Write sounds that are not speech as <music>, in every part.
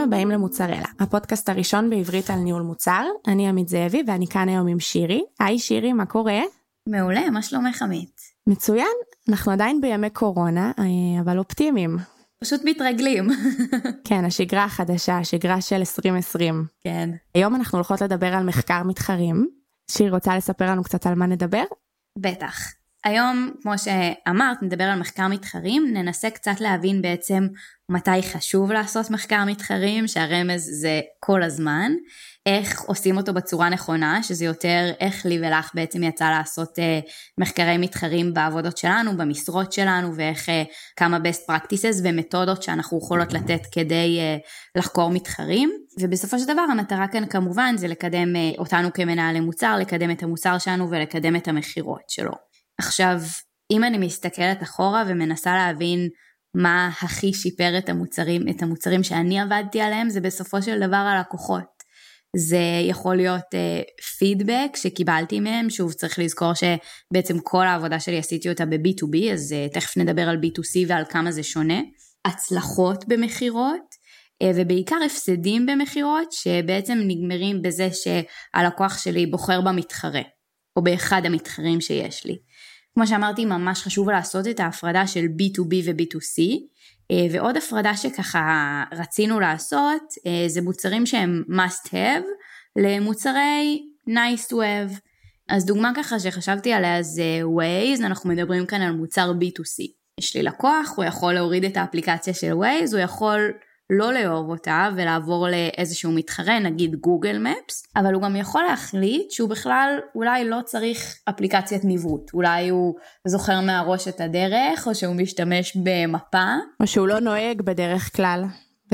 הבאים למוצרלה, הפודקאסט הראשון בעברית על ניהול מוצר. אני עמית זאבי ואני כאן היום עם שירי. היי שירי, מה קורה? מעולה, מה שלומך עמית? מצוין, אנחנו עדיין בימי קורונה, אה, אבל אופטימיים. פשוט מתרגלים. <laughs> כן, השגרה החדשה, השגרה של 2020. כן. היום אנחנו הולכות לדבר על מחקר מתחרים. שיר רוצה לספר לנו קצת על מה נדבר? בטח. היום, כמו שאמרת, נדבר על מחקר מתחרים, ננסה קצת להבין בעצם מתי חשוב לעשות מחקר מתחרים, שהרמז זה כל הזמן, איך עושים אותו בצורה נכונה, שזה יותר איך לי ולך בעצם יצא לעשות uh, מחקרי מתחרים בעבודות שלנו, במשרות שלנו, ואיך uh, כמה best practices ומתודות שאנחנו יכולות לתת כדי uh, לחקור מתחרים. ובסופו של דבר המטרה כאן כמובן זה לקדם uh, אותנו כמנהלי מוצר, לקדם את המוצר שלנו ולקדם את המכירות שלו. עכשיו, אם אני מסתכלת אחורה ומנסה להבין מה הכי שיפר את המוצרים, את המוצרים שאני עבדתי עליהם, זה בסופו של דבר הלקוחות. זה יכול להיות פידבק uh, שקיבלתי מהם, שוב צריך לזכור שבעצם כל העבודה שלי עשיתי אותה ב-B2B, אז uh, תכף נדבר על B2C ועל כמה זה שונה. הצלחות במכירות, uh, ובעיקר הפסדים במכירות, שבעצם נגמרים בזה שהלקוח שלי בוחר במתחרה, או באחד המתחרים שיש לי. כמו שאמרתי, ממש חשוב לעשות את ההפרדה של B2B ו-B2C, אה, ועוד הפרדה שככה רצינו לעשות, אה, זה מוצרים שהם must have למוצרי nice to have. אז דוגמה ככה שחשבתי עליה זה Waze, אנחנו מדברים כאן על מוצר B2C. יש לי לקוח, הוא יכול להוריד את האפליקציה של Waze, הוא יכול לא לאהוב אותה ולעבור לאיזשהו מתחרה, נגיד גוגל מפס, אבל הוא גם יכול להחליט שהוא בכלל אולי לא צריך אפליקציית ניווט, אולי הוא זוכר מהראש את הדרך, או שהוא משתמש במפה. או שהוא לא נוהג בדרך כלל,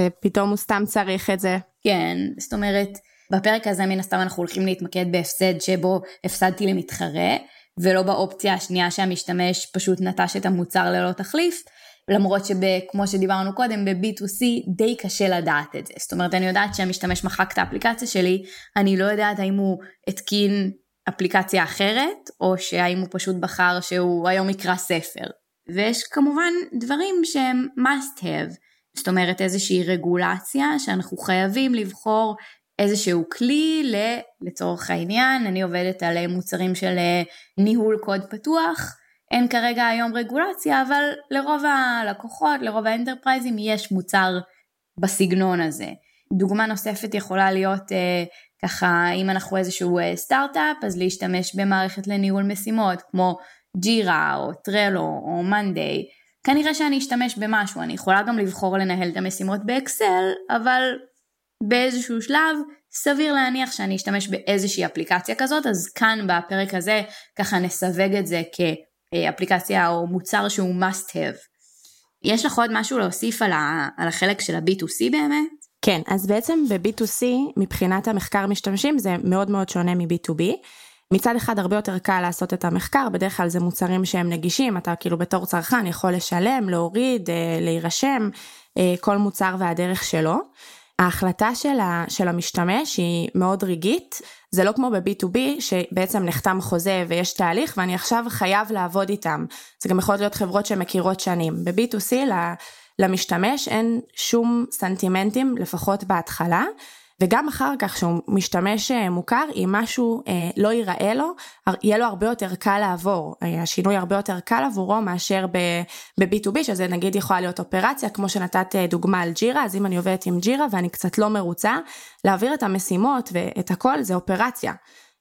ופתאום הוא סתם צריך את זה. כן, זאת אומרת, בפרק הזה מן הסתם אנחנו הולכים להתמקד בהפסד שבו הפסדתי למתחרה, ולא באופציה השנייה שהמשתמש פשוט נטש את המוצר ללא תחליף. למרות שכמו שדיברנו קודם ב-B2C די קשה לדעת את זה. זאת אומרת אני יודעת שהמשתמש מחק את האפליקציה שלי, אני לא יודעת האם הוא התקין אפליקציה אחרת, או שהאם הוא פשוט בחר שהוא היום יקרא ספר. ויש כמובן דברים שהם must have, זאת אומרת איזושהי רגולציה שאנחנו חייבים לבחור איזשהו כלי לצורך העניין, אני עובדת על מוצרים של אה, ניהול קוד פתוח, אין כרגע היום רגולציה, אבל לרוב הלקוחות, לרוב האנטרפרייזים יש מוצר בסגנון הזה. דוגמה נוספת יכולה להיות אה, ככה, אם אנחנו איזשהו אה, סטארט-אפ, אז להשתמש במערכת לניהול משימות, כמו ג'ירה או טרלו או מאנדיי. כנראה שאני אשתמש במשהו, אני יכולה גם לבחור לנהל את המשימות באקסל, אבל באיזשהו שלב סביר להניח שאני אשתמש באיזושהי אפליקציה כזאת, אז כאן בפרק הזה ככה נסווג את זה כ... אפליקציה או מוצר שהוא must have. יש לך עוד משהו להוסיף על, ה, על החלק של ה-B2C באמת? כן, אז בעצם ב-B2C מבחינת המחקר משתמשים זה מאוד מאוד שונה מ-B2B. מצד אחד הרבה יותר קל לעשות את המחקר, בדרך כלל זה מוצרים שהם נגישים, אתה כאילו בתור צרכן יכול לשלם, להוריד, אה, להירשם, אה, כל מוצר והדרך שלו. ההחלטה של המשתמש היא מאוד רגעית, זה לא כמו ב-B2B שבעצם נחתם חוזה ויש תהליך ואני עכשיו חייב לעבוד איתם. זה גם יכול להיות חברות שמכירות שנים. ב-B2C למשתמש אין שום סנטימנטים, לפחות בהתחלה. וגם אחר כך שהוא משתמש אה, מוכר, אם משהו אה, לא ייראה לו, יהיה לו הרבה יותר קל לעבור, אה, השינוי הרבה יותר קל עבורו מאשר ב-B2B, שזה נגיד יכולה להיות אופרציה, כמו שנתת דוגמה על ג'ירה, אז אם אני עובדת עם ג'ירה ואני קצת לא מרוצה, להעביר את המשימות ואת הכל זה אופרציה.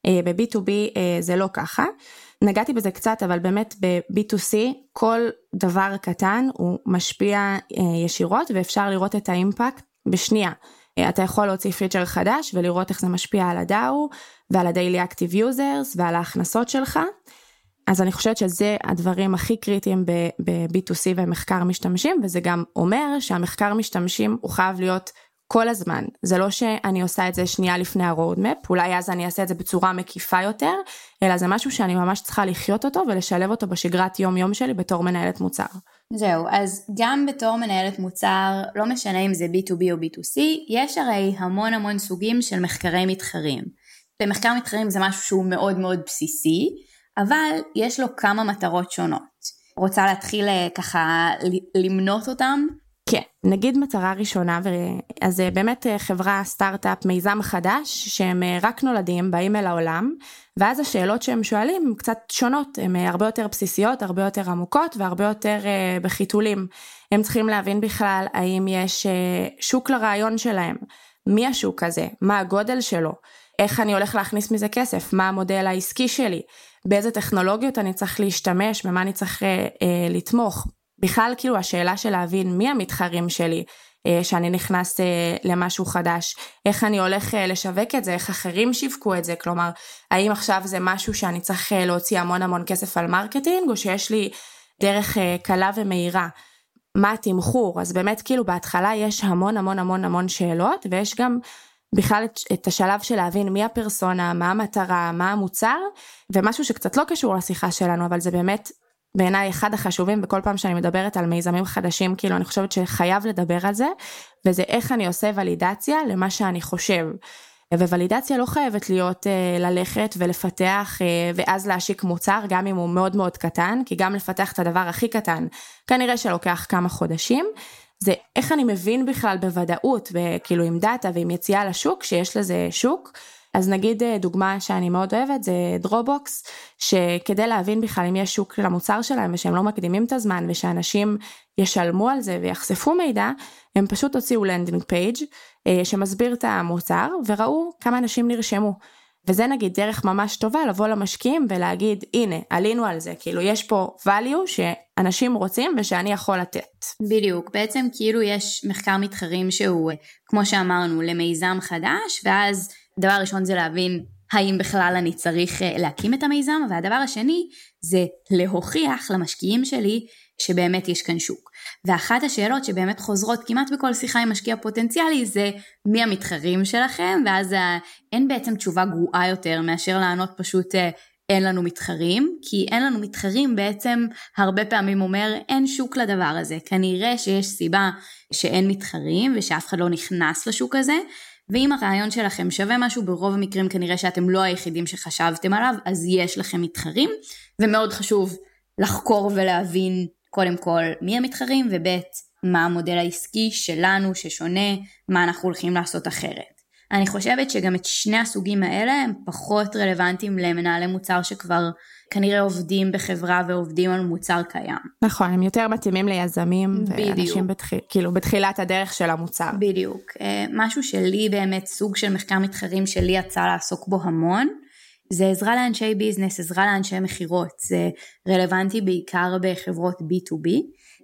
אה, ב-B2B אה, זה לא ככה. נגעתי בזה קצת, אבל באמת ב-B2C כל דבר קטן הוא משפיע ישירות ואפשר לראות את האימפקט בשנייה. אתה יכול להוציא פיצ'ר חדש ולראות איך זה משפיע על הדאו ועל ה-Daily Active Users ועל ההכנסות שלך. אז אני חושבת שזה הדברים הכי קריטיים ב-B2C ומחקר משתמשים וזה גם אומר שהמחקר משתמשים הוא חייב להיות כל הזמן. זה לא שאני עושה את זה שנייה לפני ה-roadmap, אולי אז אני אעשה את זה בצורה מקיפה יותר, אלא זה משהו שאני ממש צריכה לחיות אותו ולשלב אותו בשגרת יום יום שלי בתור מנהלת מוצר. זהו, אז גם בתור מנהלת מוצר, לא משנה אם זה B2B או B2C, יש הרי המון המון סוגים של מחקרי מתחרים. במחקר מתחרים זה משהו שהוא מאוד מאוד בסיסי, אבל יש לו כמה מטרות שונות. רוצה להתחיל אה, ככה למנות אותם? כן, נגיד מטרה ראשונה, אז באמת חברה סטארט-אפ מיזם חדש שהם רק נולדים, באים אל העולם, ואז השאלות שהם שואלים הן קצת שונות, הן הרבה יותר בסיסיות, הרבה יותר עמוקות והרבה יותר בחיתולים. הם צריכים להבין בכלל האם יש שוק לרעיון שלהם, מי השוק הזה, מה הגודל שלו, איך אני הולך להכניס מזה כסף, מה המודל העסקי שלי, באיזה טכנולוגיות אני צריך להשתמש, במה אני צריך אה, אה, לתמוך. בכלל כאילו השאלה של להבין מי המתחרים שלי, אה, שאני נכנס אה, למשהו חדש, איך אני הולך אה, לשווק את זה, איך אחרים שיווקו את זה, כלומר, האם עכשיו זה משהו שאני צריך להוציא המון המון כסף על marketing, או שיש לי דרך קלה ומהירה. מה התמחור, אז באמת כאילו בהתחלה יש המון המון המון המון שאלות, ויש גם בכלל את, את השלב של להבין מי הפרסונה, מה המטרה, מה המוצר, ומשהו שקצת לא קשור לשיחה שלנו, אבל זה באמת בעיניי אחד החשובים בכל פעם שאני מדברת על מיזמים חדשים, כאילו אני חושבת שחייב לדבר על זה, וזה איך אני עושה ולידציה למה שאני חושב. וולידציה לא חייבת להיות uh, ללכת ולפתח uh, ואז להשיק מוצר גם אם הוא מאוד מאוד קטן כי גם לפתח את הדבר הכי קטן כנראה שלוקח כמה חודשים זה איך אני מבין בכלל בוודאות וכאילו עם data ועם יציאה לשוק שיש לזה שוק. אז נגיד אה, דוגמה שאני מאוד אוהבת זה Dropbox שכדי להבין בכלל אם יש שוק למוצר שלהם ושהם לא מקדימים את הזמן ושאנשים ישלמו על זה ויחשפו מידע הם פשוט הוציאו landing page שמסביר את המוצר וראו כמה אנשים נרשמו. וזה נגיד דרך ממש טובה לבוא למשקיעים ולהגיד הנה עלינו על זה כאילו יש פה value שאנשים רוצים ושאני יכול לתת. בדיוק בעצם כאילו יש מחקר מתחרים שהוא כמו שאמרנו למיזם חדש ואז דבר ראשון זה להבין האם בכלל אני צריך אה, להקים את המיזם והדבר השני זה להוכיח למשקיעים שלי שבאמת יש כאן שוק. ואחת השאלות שבאמת חוזרות כמעט בכל שיחה עם משקיע פוטנציאלי זה מי המתחרים שלכם? ואז אין בעצם תשובה גרועה יותר מאשר לענות פשוט אה, אין לנו מתחרים כי אין לנו מתחרים בעצם הרבה פעמים אומר אין שוק לדבר הזה כנראה שיש סיבה שאין מתחרים ושאף אחד לא נכנס לשוק הזה ואם הרעיון שלכם שווה משהו ברוב המקרים כנראה שאתם לא היחידים שחשבתם עליו אז יש לכם מתחרים ומאוד חשוב לחקור ולהבין קודם כל מי המתחרים וב' מה המודל העסקי שלנו ששונה, מה אנחנו הולכים לעשות אחרת. אני חושבת שגם את שני הסוגים האלה הם פחות רלוונטיים למנהלי מוצר שכבר כנראה עובדים בחברה ועובדים על מוצר קיים. נכון, הם יותר מתאימים ליזמים בדיוק. ואנשים בתחיל, כאילו בתחילת הדרך של המוצר. בדיוק. אה, משהו שלי באמת סוג של מחקר מתחרים שלי יצא לעסוק בו המון, זה עזרה לאנשי ביזנס, עזרה לאנשי מכירות, זה רלוונטי בעיקר בחברות B2B,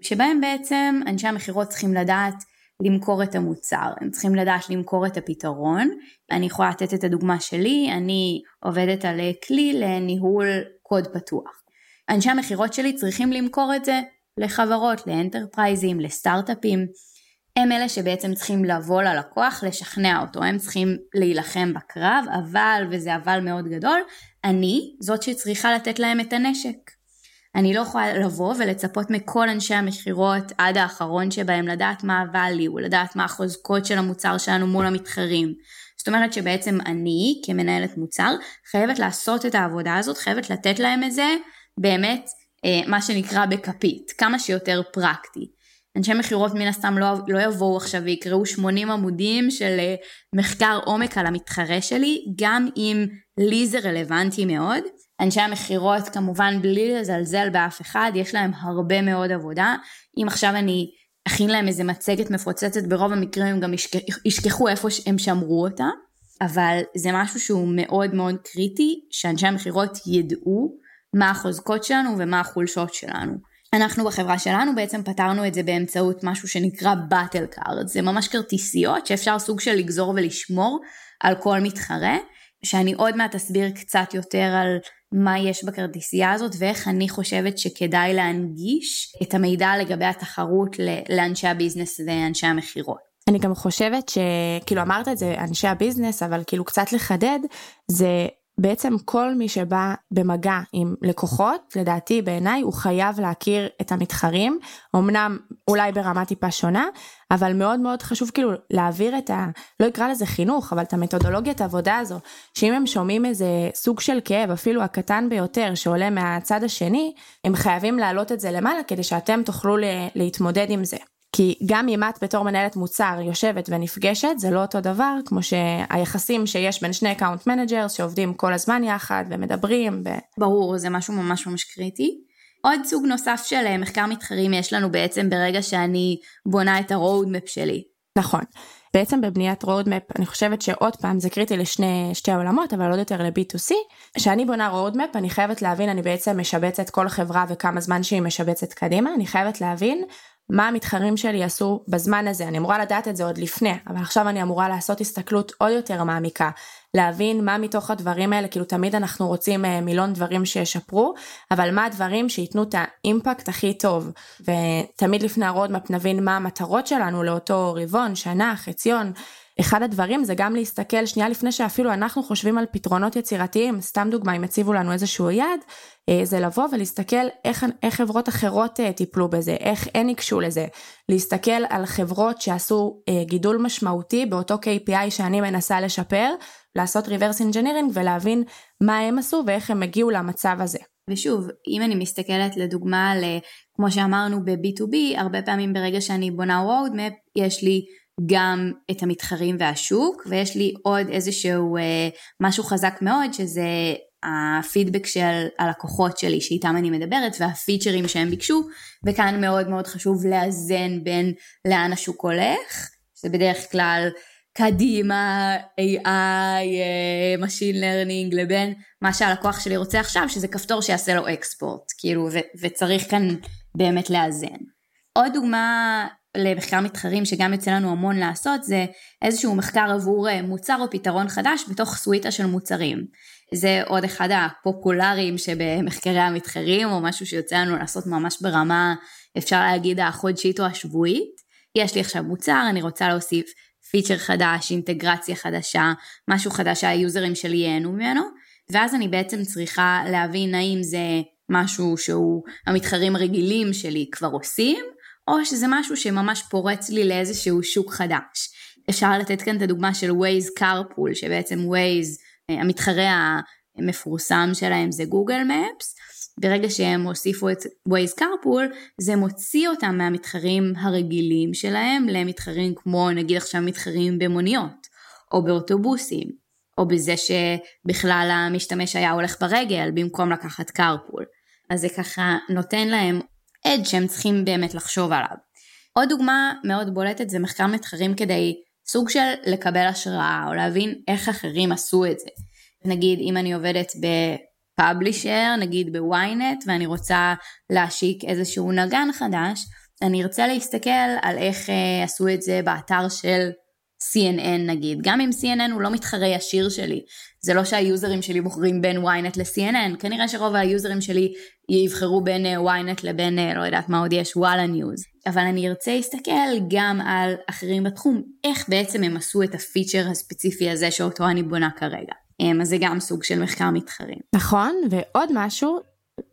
שבהם בעצם אנשי המכירות צריכים לדעת למכור את המוצר, הם צריכים לדעת למכור את הפתרון. אני יכולה לתת את הדוגמה שלי, אני עובדת על כלי לניהול קוד פתוח. אנשי המכירות שלי צריכים למכור את זה לחברות, לאנטרפרייזים, לסטארט-אפים. הם אלה שבעצם צריכים לבוא ללקוח, לשכנע אותו, הם צריכים להילחם בקרב, אבל, וזה אבל מאוד גדול, אני זאת שצריכה לתת להם את הנשק. אני לא יכולה לבוא ולצפות מכל אנשי המכירות עד האחרון שבהם לדעת מה ה-value, לדעת מה החוזקות של המוצר שלנו מול המתחרים. זאת אומרת שבעצם אני כמנהלת מוצר חייבת לעשות את העבודה הזאת, חייבת לתת להם את זה באמת אה, מה שנקרא בכפית, כמה שיותר פרקטי. אנשי מכירות מן הסתם לא, לא יבואו עכשיו ויקראו 80 עמודים של אה, מחקר עומק על המתחרה שלי, גם אם לי זה רלוונטי מאוד. אנשי המכירות כמובן בלי לזלזל באף אחד, יש להם הרבה מאוד עבודה. אם עכשיו אני אכין להם איזה מצגת מפוצצת, ברוב המקרים הם גם ישכחו איפה הם שמרו אותה. אבל זה משהו שהוא מאוד מאוד קריטי, שאנשי המכירות ידעו מה החוזקות שלנו ומה החולשות שלנו. אנחנו בחברה שלנו בעצם פתרנו את זה באמצעות משהו שנקרא battle card, זה ממש כרטיסיות שאפשר סוג של לגזור ולשמור על כל מתחרה, שאני עוד מעט אסביר קצת יותר על מה יש בכרטיסייה הזאת ואיך אני חושבת שכדאי להנגיש את המידע לגבי התחרות לאנשי הביזנס ואנשי המכירות. אני גם חושבת שכאילו אמרת את זה אנשי הביזנס אבל כאילו קצת לחדד זה בעצם כל מי שבא במגע עם לקוחות, לדעתי בעיניי הוא חייב להכיר את המתחרים, אמנם אולי ברמה טיפה שונה, אבל מאוד מאוד חשוב כאילו להעביר את ה... לא אקרא לזה חינוך, אבל את המתודולוגיית העבודה הזו, שאם הם שומעים איזה סוג של כאב, אפילו הקטן ביותר, שעולה מהצד השני, הם חייבים להעלות את זה למעלה כדי שאתם תוכלו להתמודד עם זה. כי גם אם את בתור מנהלת מוצר יושבת ונפגשת, זה לא אותו דבר כמו שהיחסים שיש בין שני account managers שעובדים כל הזמן יחד ומדברים. ו... ברור, זה משהו ממש ממש קריטי. עוד סוג נוסף של אה, מחקר מתחרים יש לנו בעצם ברגע שאני בונה את ה-roadmap שלי. נכון. בעצם בבניית roadmap אני חושבת שעוד פעם זה קריטי לשני שתי עולמות אבל עוד יותר ל-B2C. כשאני בונה roadmap אני חייבת להבין אני בעצם משבצת כל חברה וכמה זמן שהיא משבצת קדימה אני חייבת להבין מה המתחרים שלי יעשו בזמן הזה, אני אמורה לדעת את זה עוד לפני, אבל עכשיו אני אמורה לעשות הסתכלות עוד יותר מעמיקה, להבין מה מתוך הדברים האלה, כאילו תמיד אנחנו רוצים אה, מילון דברים שישפרו, אבל מה הדברים שייתנו את האימפקט הכי טוב, ותמיד לפני הרודמפ נבין מה המטרות שלנו לאותו רבעון, שנה, חציון, אחד הדברים זה גם להסתכל שנייה לפני שאפילו אנחנו חושבים על פתרונות יצירתיים, סתם דוגמה אם הציבו לנו איזשהו יעד, זה לבוא ולהסתכל איך, איך חברות אחרות אה, טיפלו בזה, איך הן ניגשו לזה, להסתכל על חברות שעשו אה, גידול משמעותי באותו KPI שאני מנסה לשפר, לעשות reverse engineering ולהבין מה הם עשו ואיך הם הגיעו למצב הזה. ושוב, אם אני מסתכלת לדוגמה על, כמו שאמרנו ב-B2B, הרבה פעמים ברגע שאני בונה roadmap, יש לי גם את המתחרים והשוק, ויש לי עוד איזשהו אה, משהו חזק מאוד, שזה הפידבק של הלקוחות שלי שאיתם אני מדברת והפיצ'רים שהם ביקשו וכאן מאוד מאוד חשוב לאזן בין לאן השוק הולך זה בדרך כלל קדימה AI, אה, Machine Learning לבין מה שהלקוח שלי רוצה עכשיו שזה כפתור שיעשה לו אקספורט כאילו ו- וצריך כאן באמת לאזן. עוד דוגמה למחקר מתחרים שגם יוצא לנו המון לעשות זה איזשהו מחקר עבור אה, מוצר או פתרון חדש בתוך סוויטה של מוצרים. זה עוד אחד הפופולריים שבמחקרי המתחרים או משהו שיוצא לנו לעשות ממש ברמה אפשר להגיד החודשית או השבועית. יש לי עכשיו מוצר אני רוצה להוסיף פיצ'ר חדש, אינטגרציה חדשה, משהו חדש שהיוזרים שלי ייהנו ממנו ואז אני בעצם צריכה להבין האם זה משהו שהוא המתחרים הרגילים שלי כבר עושים או שזה משהו שממש פורץ לי לאיזשהו שוק חדש. אפשר לתת כאן את הדוגמה של Waze carpool, שבעצם Waze, המתחרה המפורסם שלהם זה גוגל מפס, ברגע שהם הוסיפו את Waze carpool, זה מוציא אותם מהמתחרים הרגילים שלהם למתחרים כמו נגיד עכשיו מתחרים במוניות, או באוטובוסים, או בזה שבכלל המשתמש היה הולך ברגל במקום לקחת carpool. אז זה ככה נותן להם עד שהם צריכים באמת לחשוב עליו. עוד דוגמה מאוד בולטת זה מחקר מתחרים כדי סוג של לקבל השראה או להבין איך אחרים עשו את זה. נגיד אם אני עובדת בפאבלישר, נגיד בוויינט ואני רוצה להשיק איזשהו נגן חדש, אני ארצה להסתכל על איך uh, עשו את זה באתר של CNN נגיד, גם אם CNN הוא לא מתחרה ישיר שלי, זה לא שה users שלי בוחרים בין ynet ל-CNN, כנראה שרוב ה users שלי יבחרו בין אה, ynet לבין, אה, לא יודעת מה עוד יש, וואלה ניוז. אבל אני ארצה להסתכל גם על אחרים בתחום, איך בעצם הם עשו את ה feature הספציפי הזה שאותו אני בונה כרגע. אמ, אז זה גם סוג של מחקר מתחרים. נכון, ועוד משהו,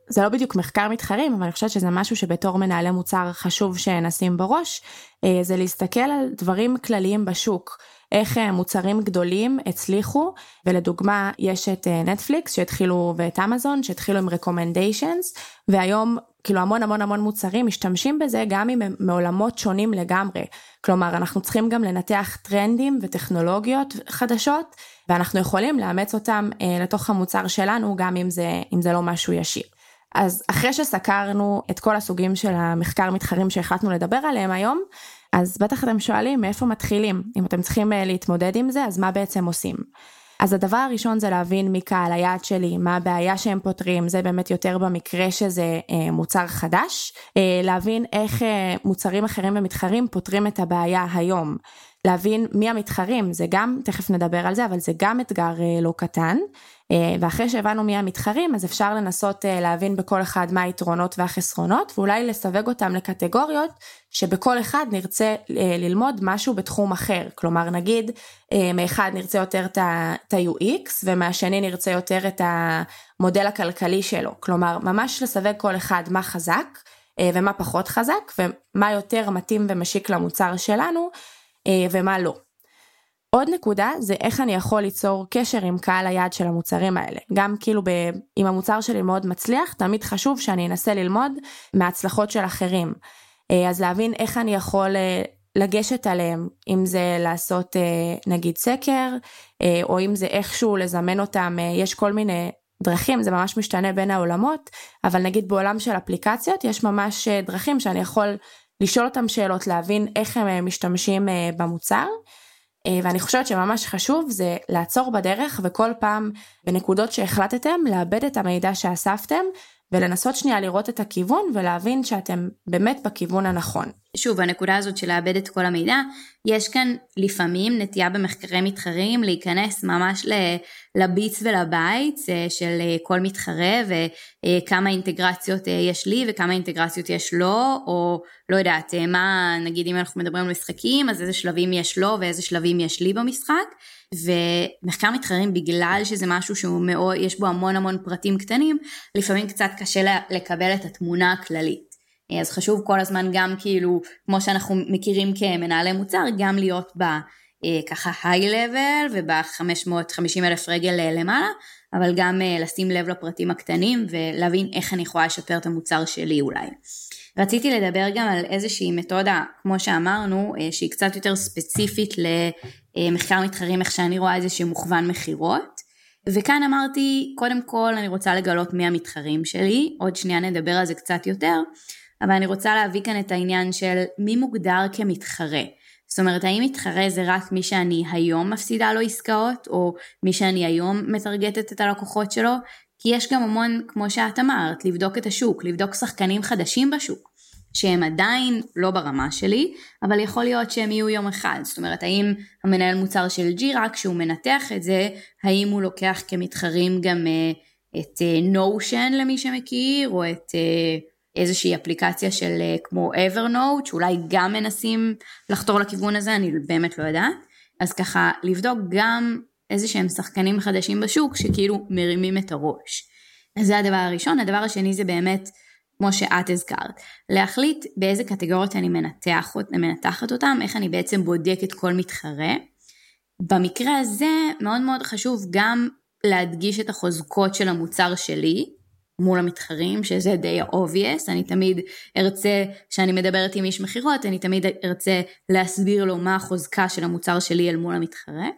זה לא בדיוק מחקר מתחרים, אבל אני חושבת שזה משהו שבתור מנהלי מוצר חשוב שנשים בראש, אה, זה להסתכל על דברים כלליים בשוק. איך אה, מוצרים גדולים הצליחו, ולדוגמה יש את נטפליקס אה, שהתחילו ואת אמזון שהתחילו עם recommendations, והיום כאילו המון המון המון מוצרים משתמשים בזה גם אם הם מעולמות שונים לגמרי. כלומר אנחנו צריכים גם לנתח טרנדים וטכנולוגיות חדשות, ואנחנו יכולים לאמץ אותם לתוך המוצר שלנו גם אם זה, אם זה לא משהו ישיר. אז אחרי שסקרנו את כל הסוגים של המחקר מתחרים שהחלטנו לדבר עליהם היום, אז בטח אתם שואלים מאיפה מתחילים, אם אתם צריכים אה, להתמודד עם זה, אז מה בעצם עושים? אז הדבר הראשון זה להבין מי קהל היעד שלי, מה הבעיה שהם פותרים, זה באמת יותר במקרה שזה אה, מוצר חדש, אה, להבין איך אה, מוצרים אחרים ומתחרים פותרים את הבעיה היום, להבין מי המתחרים, זה גם, תכף נדבר על זה, אבל זה גם אתגר אה, לא קטן, אה, ואחרי שהבנו מי המתחרים אז אפשר לנסות אה, להבין בכל אחד מה היתרונות והחסרונות ואולי לסווג אותם לקטגוריות שבכל אחד נרצה ללמוד משהו בתחום אחר. כלומר נגיד מאחד נרצה יותר את ה-UX ומהשני נרצה יותר את המודל הכלכלי שלו. כלומר ממש לסווג כל אחד מה חזק ומה פחות חזק ומה יותר מתאים ומשיק למוצר שלנו ומה לא. עוד נקודה זה איך אני יכול ליצור קשר עם קהל היעד של המוצרים האלה. גם כאילו ב... אם המוצר שלי מאוד מצליח, תמיד חשוב שאני אנסה ללמוד מהצלחות של אחרים. אז להבין איך אני יכול לגשת עליהם, אם זה לעשות נגיד סקר, או אם זה איכשהו לזמן אותם, יש כל מיני דרכים, זה ממש משתנה בין העולמות, אבל נגיד בעולם של אפליקציות יש ממש דרכים שאני יכול לשאול אותם שאלות, להבין איך הם משתמשים במוצר. ואני חושבת שממש חשוב זה לעצור בדרך וכל פעם בנקודות שהחלטתם לאבד את המידע שאספתם ולנסות שנייה לראות את הכיוון ולהבין שאתם באמת בכיוון הנכון. שוב, הנקודה הזאת של לאבד את כל המידע, יש כאן לפעמים נטייה במחקרי מתחרים להיכנס ממש לביץ ולבייץ אה, של אה, כל מתחרה וכמה אינטגרציות אה, יש לי וכמה אינטגרציות יש לו, או לא יודעת, מה, נגיד אם אנחנו מדברים על משחקים, אז איזה שלבים יש לו ואיזה שלבים יש לי במשחק. ומחקר מתחרים בגלל שזה משהו שהוא מאוד, יש בו המון המון פרטים קטנים, לפעמים קצת קשה לקבל את התמונה הכללית. אז חשוב כל הזמן גם כאילו, כמו שאנחנו מכירים כמנהלי מוצר, גם להיות ב... אה, ככה היי לבל וב-550 אלף רגל אה, למעלה, אבל גם אה, לשים לב לפרטים הקטנים ולהבין איך אני יכולה לשפר את המוצר שלי אולי. רציתי לדבר גם על איזושהי מתודה, כמו שאמרנו, שהיא קצת יותר ספציפית למחקר מתחרים, איך שאני רואה איזשהו מוכוון מכירות. וכאן אמרתי, קודם כל אני רוצה לגלות מי המתחרים שלי, עוד שנייה נדבר על זה קצת יותר, אבל אני רוצה להביא כאן את העניין של מי מוגדר כמתחרה. זאת אומרת, האם מתחרה זה רק מי שאני היום מפסידה לו עסקאות, או מי שאני היום מטרגטת את הלקוחות שלו? כי יש גם המון, כמו שאת אמרת, לבדוק את השוק, לבדוק שחקנים חדשים בשוק, שהם עדיין לא ברמה שלי, אבל יכול להיות שהם יהיו יום אחד. זאת אומרת, האם המנהל מוצר של ג'ירה, כשהוא מנתח את זה, האם הוא לוקח כמתחרים גם uh, את נושן uh, למי שמכיר, או את... Uh, איזושהי אפליקציה של אה, כמו Evernote, שאולי גם מנסים לחתור לכיוון הזה, אני באמת לא יודעת. אז ככה, לבדוק גם איזה שהם שחקנים חדשים בשוק שכאילו מרימים את הראש. אז זה הדבר הראשון. הדבר השני זה באמת, כמו שאת הזכרת, להחליט באיזה קטגוריות אני מנתח, מנתחת אותם, איך אני בעצם בודקת כל מתחרה. במקרה הזה מאוד מאוד חשוב גם להדגיש את החוזקות של המוצר שלי, מול המתחרים, שזה די obvious, אני תמיד ארצה, כשאני מדברת עם איש מכירות, אני תמיד ארצה להסביר לו מה החוזקה של המוצר שלי אל מול המתחרה,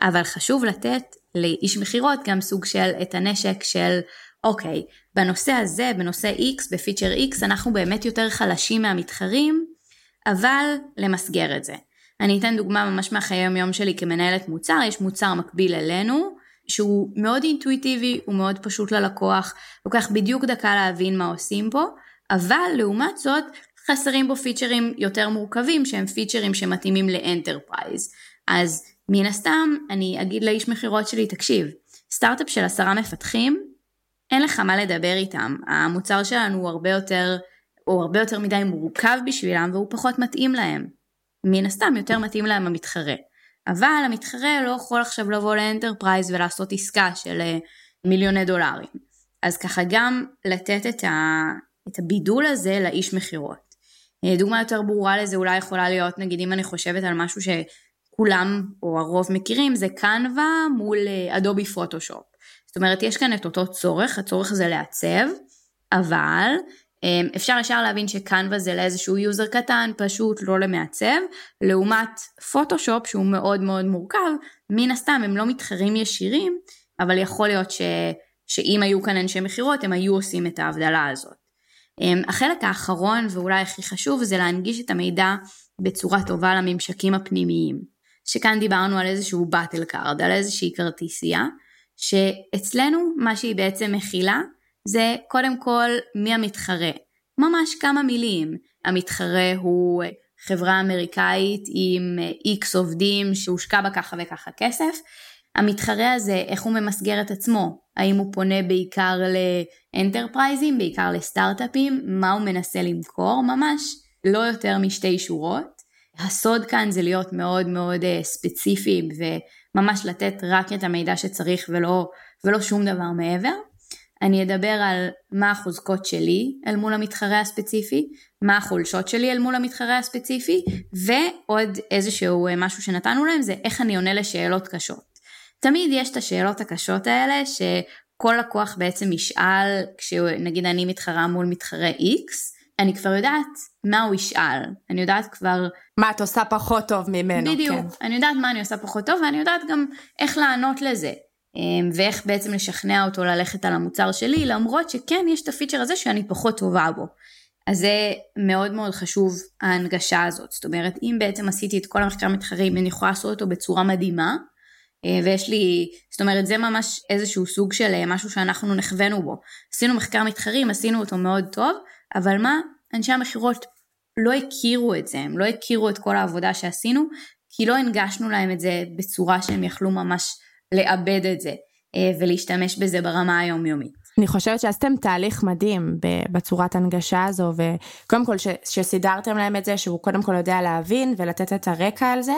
אבל חשוב לתת לאיש מכירות גם סוג של את הנשק של אוקיי, בנושא הזה, בנושא X, בפיצ'ר X, אנחנו באמת יותר חלשים מהמתחרים, אבל למסגר את זה. אני אתן דוגמה ממש מהחיי היום שלי כמנהלת מוצר, יש מוצר מקביל אלינו, שהוא מאוד אינטואיטיבי, הוא מאוד פשוט ללקוח, לוקח בדיוק דקה להבין מה עושים פה, אבל לעומת זאת חסרים בו features יותר מורכבים שהם features שמתאימים ל enterprise. אז מן הסתם אני אגיד לאיש מכירות שלי, תקשיב, סטארט-אפ של עשרה מפתחים, אין לך מה לדבר איתם, המוצר שלנו הוא הרבה יותר, הוא הרבה יותר מדי מורכב בשבילם והוא פחות מתאים להם. מן הסתם יותר מתאים להם המתחרה. אבל המתחרה לא יכול עכשיו לבוא ל enterprise ולעשות עסקה של אה, מיליוני דולרים. אז ככה גם לתת את, ה, את הבידול הזה לאיש מכירות. אה, דוגמה יותר ברורה לזה אולי יכולה להיות נגיד אם אני חושבת על משהו שכולם או הרוב מכירים זה Canva מול Adobe אה, פוטושופ. זאת אומרת יש כאן את אותו צורך, הצורך זה לעצב, אבל אמ, אפשר ישר להבין ש Canva זה לאיזשהו user קטן, פשוט לא למעצב, לעומת פוטושופ שהוא מאוד מאוד מורכב, מן הסתם הם לא מתחרים ישירים, אבל יכול להיות ש, שאם היו כאן אנשי מכירות הם היו עושים את ההבדלה הזאת. אמ, החלק האחרון ואולי הכי חשוב זה להנגיש את המידע בצורה טובה לממשקים הפנימיים. שכאן דיברנו על איזשהו battle card, על איזושהי כרטיסייה, שאצלנו מה שהיא בעצם מכילה זה קודם כל מי המתחרה. ממש כמה מילים. המתחרה הוא חברה אמריקאית עם איקס עובדים שהושקע בה ככה וככה כסף. המתחרה הזה, איך הוא ממסגר את עצמו? האם הוא פונה בעיקר לאנטרפרייזים, בעיקר לסטארט-אפים? מה הוא מנסה למכור? ממש לא יותר משתי שורות. הסוד כאן זה להיות מאוד מאוד אה, ספציפיים וממש לתת רק את המידע שצריך ולא, ולא שום דבר מעבר. אני אדבר על מה החוזקות שלי אל מול המתחרה הספציפי, מה החולשות שלי אל מול המתחרה הספציפי, ועוד איזשהו אה, משהו שנתנו להם זה איך אני עונה לשאלות קשות. תמיד יש את השאלות הקשות האלה שכל לקוח בעצם ישאל כשנגיד אני מתחרה מול מתחרה X, אני כבר יודעת מה הוא ישאל, אני יודעת כבר... מה את עושה פחות טוב ממנו, בדיוק, כן. אני יודעת מה אני עושה פחות טוב ואני יודעת גם איך לענות לזה. אמ, ואיך בעצם לשכנע אותו ללכת על המוצר שלי, למרות שכן יש את הפיצ'ר הזה שאני פחות טובה בו. אז זה מאוד מאוד חשוב ההנגשה הזאת, זאת אומרת אם בעצם עשיתי את כל המחקר מתחרים אני יכולה לעשות אותו בצורה מדהימה, אה, ויש לי, זאת אומרת זה ממש איזשהו סוג של אה, משהו שאנחנו נכוונו בו. עשינו מחקר מתחרים, עשינו אותו מאוד טוב, אבל מה, אנשי המכירות לא הכירו את זה, הם לא הכירו את כל העבודה שעשינו, כי לא הנגשנו להם את זה בצורה שהם יכלו ממש לאבד את זה אה, ולהשתמש בזה ברמה היומיומית. אני חושבת שעשיתם תהליך מדהים בצורת הנגשה הזו וקודם כל ש, שסידרתם להם את זה שהוא קודם כל יודע להבין ולתת את הרקע על זה,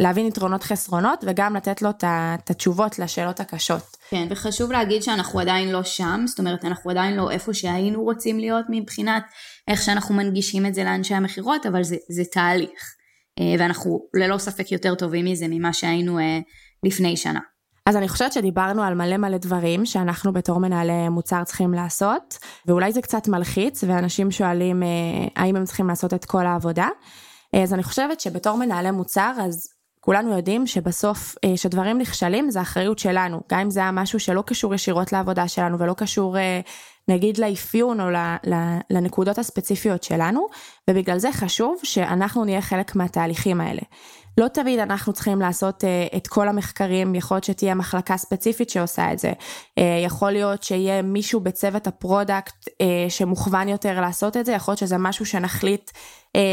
להבין יתרונות חסרונות וגם לתת לו את התשובות לשאלות הקשות. כן וחשוב להגיד שאנחנו עדיין לא שם, זאת אומרת אנחנו עדיין לא איפה שהיינו רוצים להיות מבחינת איך שאנחנו מנגישים את זה לאנשי המכירות אבל זה, זה תהליך אה, ואנחנו ללא ספק יותר טובים מזה ממה שהיינו אה, לפני שנה. אז אני חושבת שדיברנו על מלא מלא דברים שאנחנו בתור מנהלי מוצר צריכים לעשות, ואולי זה קצת מלחיץ, ואנשים שואלים אה, האם הם צריכים לעשות את כל העבודה. אה, אז אני חושבת שבתור מנהלי מוצר, אז כולנו יודעים שבסוף אה, שדברים נכשלים זה אחריות שלנו, גם אם זה היה משהו שלא קשור ישירות לעבודה שלנו ולא קשור נגיד לאפיון או לנקודות הספציפיות שלנו, ובגלל זה חשוב שאנחנו נהיה חלק מהתהליכים האלה. לא תמיד אנחנו צריכים לעשות uh, את כל המחקרים, יכול להיות שתהיה מחלקה ספציפית שעושה את זה. Uh, יכול להיות שיהיה מישהו בצוות ה product uh, שמוכוון יותר לעשות את זה, יכול להיות שזה משהו שנחליט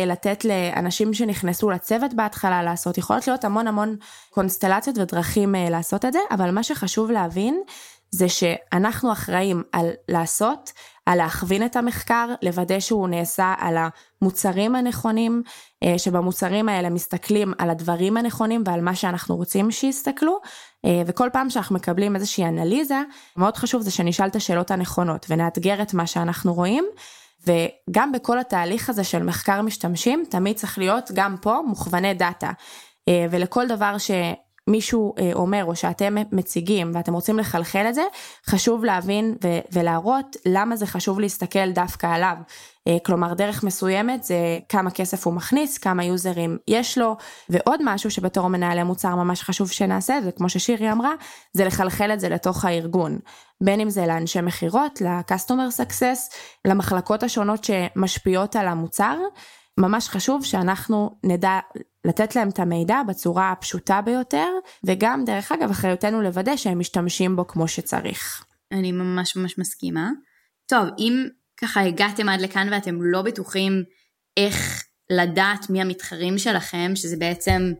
לתת לאנשים שנכנסו לצוות בהתחלה לעשות, יכולות להיות המון המון קונסטלציות ודרכים לעשות את זה, אבל מה שחשוב להבין זה שאנחנו אחראים על לעשות, על להכווין את המחקר, לוודא שהוא נעשה על המוצרים הנכונים, אה, שבמוצרים האלה מסתכלים על הדברים הנכונים ועל מה שאנחנו רוצים שיסתכלו, אה, וכל פעם שאנחנו מקבלים איזושהי אנליזה, מאוד חשוב זה שנשאל את השאלות הנכונות ונאתגר את מה שאנחנו רואים. וגם בכל התהליך הזה של מחקר משתמשים, תמיד צריך להיות גם פה מוכווני דאטה. אה, ולכל דבר ש... מישהו אה, אומר או שאתם מציגים ואתם רוצים לחלחל את זה, חשוב להבין ו- ולהראות למה זה חשוב להסתכל דווקא עליו. אה, כלומר דרך מסוימת זה כמה כסף הוא מכניס, כמה יוזרים יש לו, ועוד משהו שבתור מנהלי מוצר ממש חשוב שנעשה, זה כמו ששירי אמרה, זה לחלחל את זה לתוך הארגון. בין אם זה לאנשי מכירות, ל-customer success, למחלקות השונות שמשפיעות על המוצר. ממש חשוב שאנחנו נדע לתת להם את המידע בצורה הפשוטה ביותר, וגם דרך אגב אחריותנו לוודא שהם משתמשים בו כמו שצריך. אני ממש ממש מסכימה. טוב, אם ככה הגעתם עד לכאן ואתם לא בטוחים איך לדעת מי המתחרים שלכם, שזה בעצם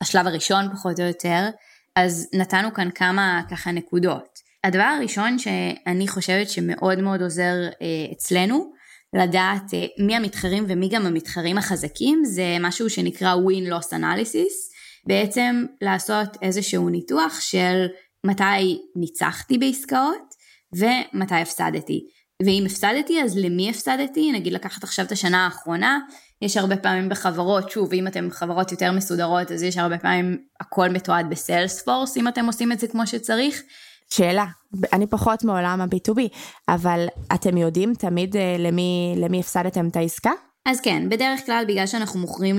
השלב הראשון פחות או יותר, אז נתנו כאן כמה ככה נקודות. הדבר הראשון שאני חושבת שמאוד מאוד עוזר אה, אצלנו, לדעת אה, מי המתחרים ומי גם המתחרים החזקים זה משהו שנקרא win-loss analysis, בעצם לעשות איזשהו ניתוח של מתי ניצחתי בעסקאות ומתי הפסדתי. ואם הפסדתי אז למי הפסדתי? נגיד לקחת עכשיו את השנה האחרונה, יש הרבה פעמים בחברות, שוב אם אתם חברות יותר מסודרות אז יש הרבה פעמים הכל מתועד בסיילספורס אם אתם עושים את זה כמו שצריך, שאלה, אני פחות מעולם ה-B2B, אבל אתם יודעים תמיד אה, למי, למי הפסדתם את העסקה? אז כן, בדרך כלל בגלל שאנחנו מוכרים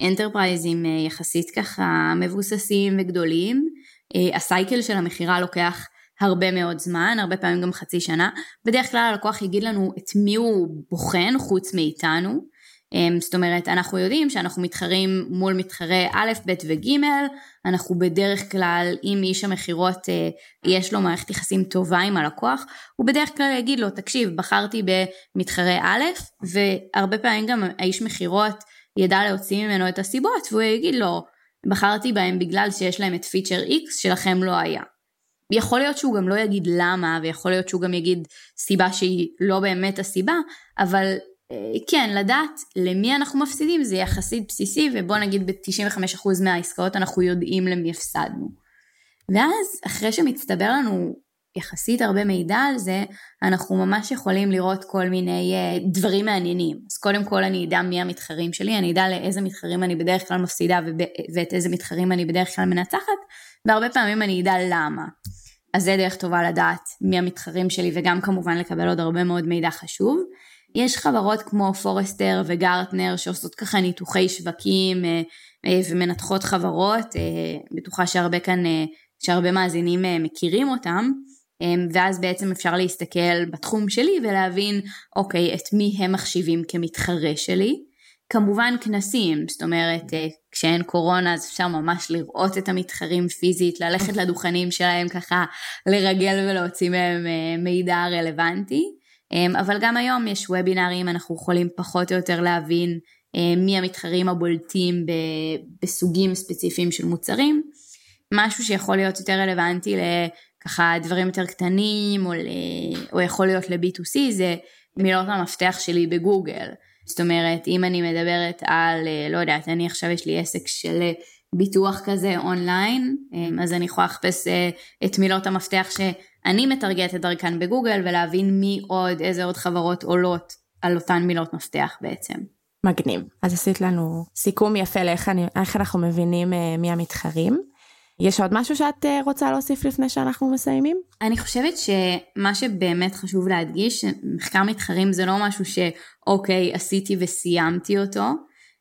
לאנטרפרייזים אה, יחסית ככה מבוססים וגדולים, אה, הסייקל של המכירה לוקח הרבה מאוד זמן, הרבה פעמים גם חצי שנה. בדרך כלל הלקוח יגיד לנו את מי הוא בוחן חוץ מאיתנו. אמ, זאת אומרת, אנחנו יודעים שאנחנו מתחרים מול מתחרי א', ב' וג', אנחנו בדרך כלל, אם איש המכירות אה, יש לו מערכת יחסים טובה עם הלקוח, הוא בדרך כלל יגיד לו, תקשיב, בחרתי במתחרי א', והרבה פעמים גם האיש מכירות ידע להוציא ממנו את הסיבות, והוא יגיד לו, בחרתי בהם בגלל שיש להם את פיצ'ר X שלכם לא היה. יכול להיות שהוא גם לא יגיד למה, ויכול להיות שהוא גם יגיד סיבה שהיא לא באמת הסיבה, אבל כן, לדעת למי אנחנו מפסידים זה יחסית בסיסי, ובוא נגיד ב-95% מהעסקאות אנחנו יודעים למי הפסדנו. ואז אחרי שמצטבר לנו יחסית הרבה מידע על זה, אנחנו ממש יכולים לראות כל מיני uh, דברים מעניינים. אז קודם כל אני אדע מי המתחרים שלי, אני אדע לאיזה מתחרים אני בדרך כלל מפסידה ואת איזה מתחרים אני בדרך כלל מנצחת, והרבה פעמים אני אדע למה. אז זה דרך טובה לדעת מי המתחרים שלי וגם כמובן לקבל עוד הרבה מאוד מידע חשוב. יש חברות כמו פורסטר וגרטנר שעושות ככה ניתוחי שווקים אה, אה, ומנתחות חברות, אה, בטוחה שהרבה כאן, שהרבה מאזינים מכירים אותם, ואז בעצם אפשר להסתכל בתחום שלי ולהבין, אוקיי, את מי הם מחשיבים כמתחרה שלי. כמובן כנסים, זאת אומרת, כשאין קורונה אז אפשר ממש לראות את המתחרים פיזית, ללכת לדוכנים שלהם ככה, לרגל ולהוציא מהם מידע רלוונטי. אמ, אבל גם היום יש וובינארים, אנחנו יכולים פחות או יותר להבין אמ, מי המתחרים הבולטים בסוגים ספציפיים של מוצרים. משהו שיכול להיות יותר רלוונטי לככה דברים יותר קטנים, או, ל... או יכול להיות ל-B2C, זה מילות המפתח שלי בגוגל. זאת אומרת, אם אני מדברת על, אה, לא יודעת, אני עכשיו יש לי עסק של ביטוח כזה אונליין, אמ, אז אני יכולה לחפש אה, את מילות המפתח שאני מטרגטת דרכן בגוגל ולהבין מי עוד, איזה עוד חברות עולות על אותן מילות מפתח בעצם. מגניב. אז עשית לנו סיכום יפה לאיך אני, אנחנו מבינים אה, מי המתחרים. יש עוד משהו שאת אה, רוצה להוסיף לפני שאנחנו מסיימים? אני חושבת שמה שבאמת חשוב להדגיש, מחקר מתחרים זה לא משהו שאוקיי, עשיתי וסיימתי אותו.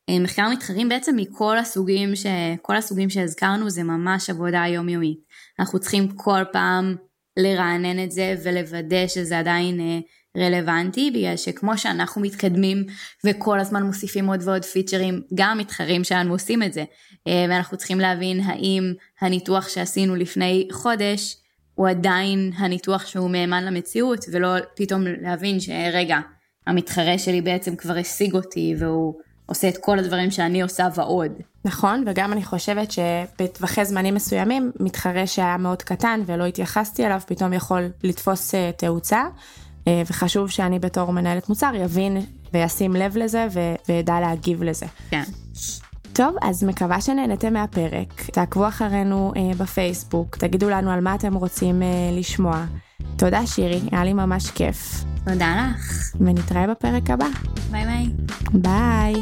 אה, מחקר מתחרים בעצם מכל הסוגים, ש... כל הסוגים שהזכרנו זה ממש עבודה יומיומית. אנחנו צריכים כל פעם לרענן את זה ולוודא שזה עדיין אה, רלוונטי, בגלל שכמו שאנחנו מתקדמים וכל הזמן מוסיפים עוד ועוד פיצ'רים, גם המתחרים שלנו עושים את זה. אה, ואנחנו צריכים להבין האם הניתוח שעשינו לפני חודש הוא עדיין הניתוח שהוא מהימן למציאות, ולא פתאום להבין שרגע, המתחרה שלי בעצם כבר השיג אותי והוא עושה את כל הדברים שאני עושה ועוד. נכון, וגם אני חושבת שבטווחי זמנים מסוימים, מתחרה שהיה מאוד קטן ולא התייחסתי אליו, פתאום יכול לתפוס uh, תאוצה, uh, וחשוב שאני בתור מנהלת מוצר יבין וישים לב לזה וידע להגיב לזה. כן. טוב, אז מקווה שנהנתם מהפרק. תעקבו אחרינו uh, בפייסבוק, תגידו לנו על מה אתם רוצים uh, לשמוע. תודה שירי, היה לי ממש כיף. תודה לך. ונתראה בפרק הבא. ביי ביי. ביי.